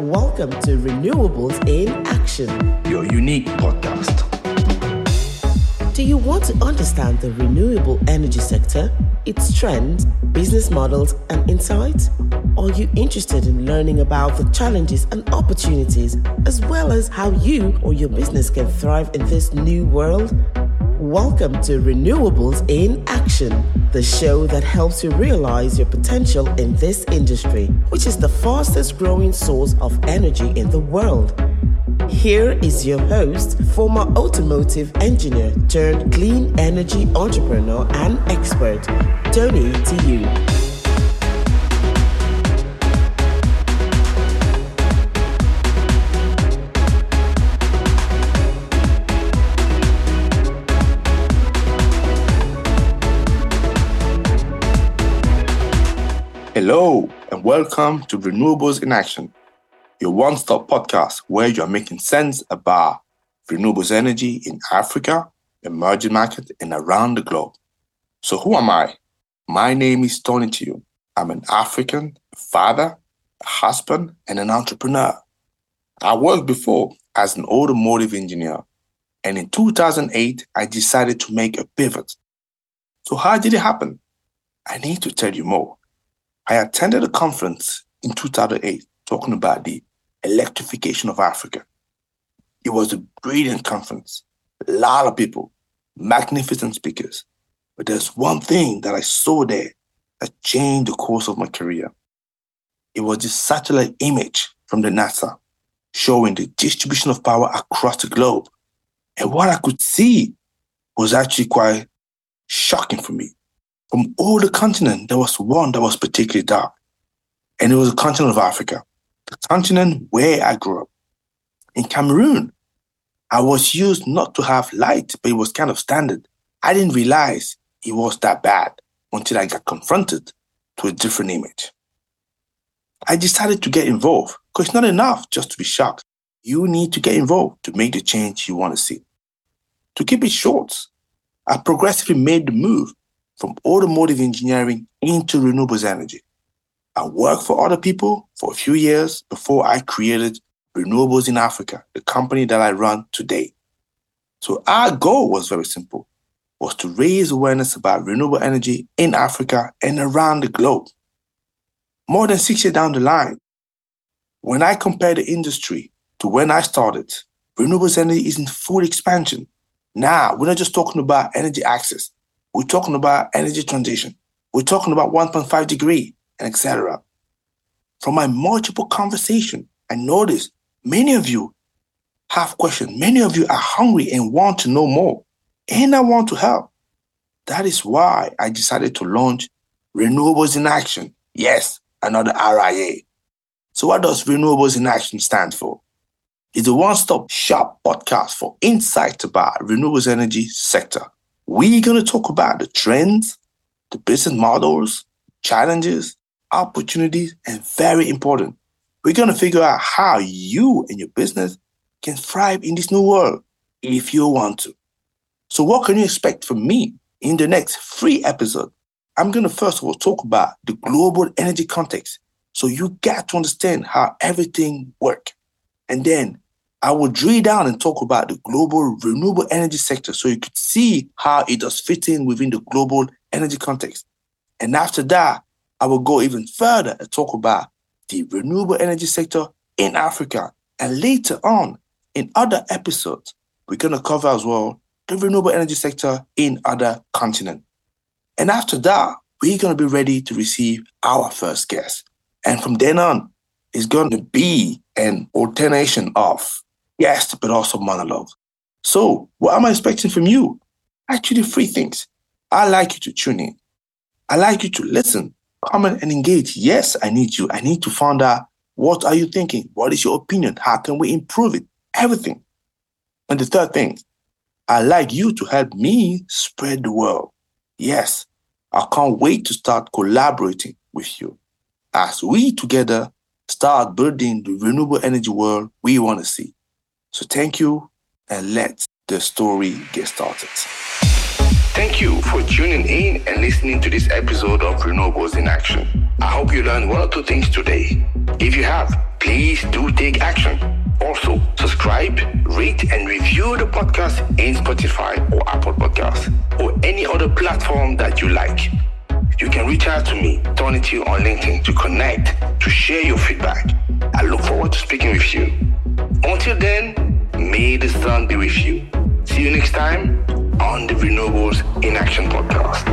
Welcome to Renewables in Action, your unique podcast. Do you want to understand the renewable energy sector, its trends, business models, and insights? Are you interested in learning about the challenges and opportunities, as well as how you or your business can thrive in this new world? Welcome to Renewables in Action, the show that helps you realize your potential in this industry, which is the fastest growing source of energy in the world. Here is your host, former automotive engineer turned clean energy entrepreneur and expert, Tony Tiyou Hello, and welcome to Renewables in Action, your one stop podcast where you are making sense about renewables energy in Africa, emerging markets, and around the globe. So, who am I? My name is Tony Tiyou. I'm an African father, a husband, and an entrepreneur. I worked before as an automotive engineer, and in 2008, I decided to make a pivot. So, how did it happen? I need to tell you more. I attended a conference in 2008 talking about the electrification of Africa. It was a brilliant conference, a lot of people, magnificent speakers. But there's one thing that I saw there that changed the course of my career. It was this satellite image from the NASA showing the distribution of power across the globe. And what I could see was actually quite shocking for me from all the continent, there was one that was particularly dark. And it was the continent of Africa, the continent where I grew up. In Cameroon, I was used not to have light, but it was kind of standard. I didn't realize it was that bad until I got confronted to a different image. I decided to get involved because it's not enough just to be shocked. You need to get involved to make the change you want to see. To keep it short, I progressively made the move from automotive engineering into renewables energy. I worked for other people for a few years before I created Renewables in Africa, the company that I run today. So our goal was very simple, was to raise awareness about renewable energy in Africa and around the globe. More than six years down the line, when I compare the industry to when I started, renewables energy is in full expansion. Now, we're not just talking about energy access. We're talking about energy transition. We're talking about 1.5 degree and etc. From my multiple conversation, I noticed many of you have questions. Many of you are hungry and want to know more. And I want to help. That is why I decided to launch Renewables in Action. Yes, another RIA. So what does Renewables in Action stand for? It's a one-stop shop podcast for insights about renewables energy sector we're going to talk about the trends, the business models, challenges, opportunities, and very important, we're going to figure out how you and your business can thrive in this new world if you want to. So, what can you expect from me in the next three episodes? I'm going to first of all talk about the global energy context so you get to understand how everything works. And then I will drill down and talk about the global renewable energy sector so you could see how it does fit in within the global energy context. And after that, I will go even further and talk about the renewable energy sector in Africa. And later on, in other episodes, we're going to cover as well the renewable energy sector in other continents. And after that, we're going to be ready to receive our first guest. And from then on, it's going to be an alternation of yes, but also monologue. So, what am I expecting from you? Actually, three things. I like you to tune in. I like you to listen, comment, and engage. Yes, I need you. I need to find out what are you thinking? What is your opinion? How can we improve it? Everything. And the third thing, I like you to help me spread the word. Yes, I can't wait to start collaborating with you as we together start building the renewable energy world we want to see. So thank you and let the story get started. Thank you for tuning in and listening to this episode of Renewables in Action. I hope you learned one or two things today. If you have, please do take action. Also, subscribe, rate, and review the podcast in Spotify or Apple Podcasts or any other platform that you like. You can reach out to me, Tony T, on LinkedIn to connect, to share your feedback. I look forward to speaking with you. Until then, may the sun be with you. See you next time on the Renewables in Action podcast.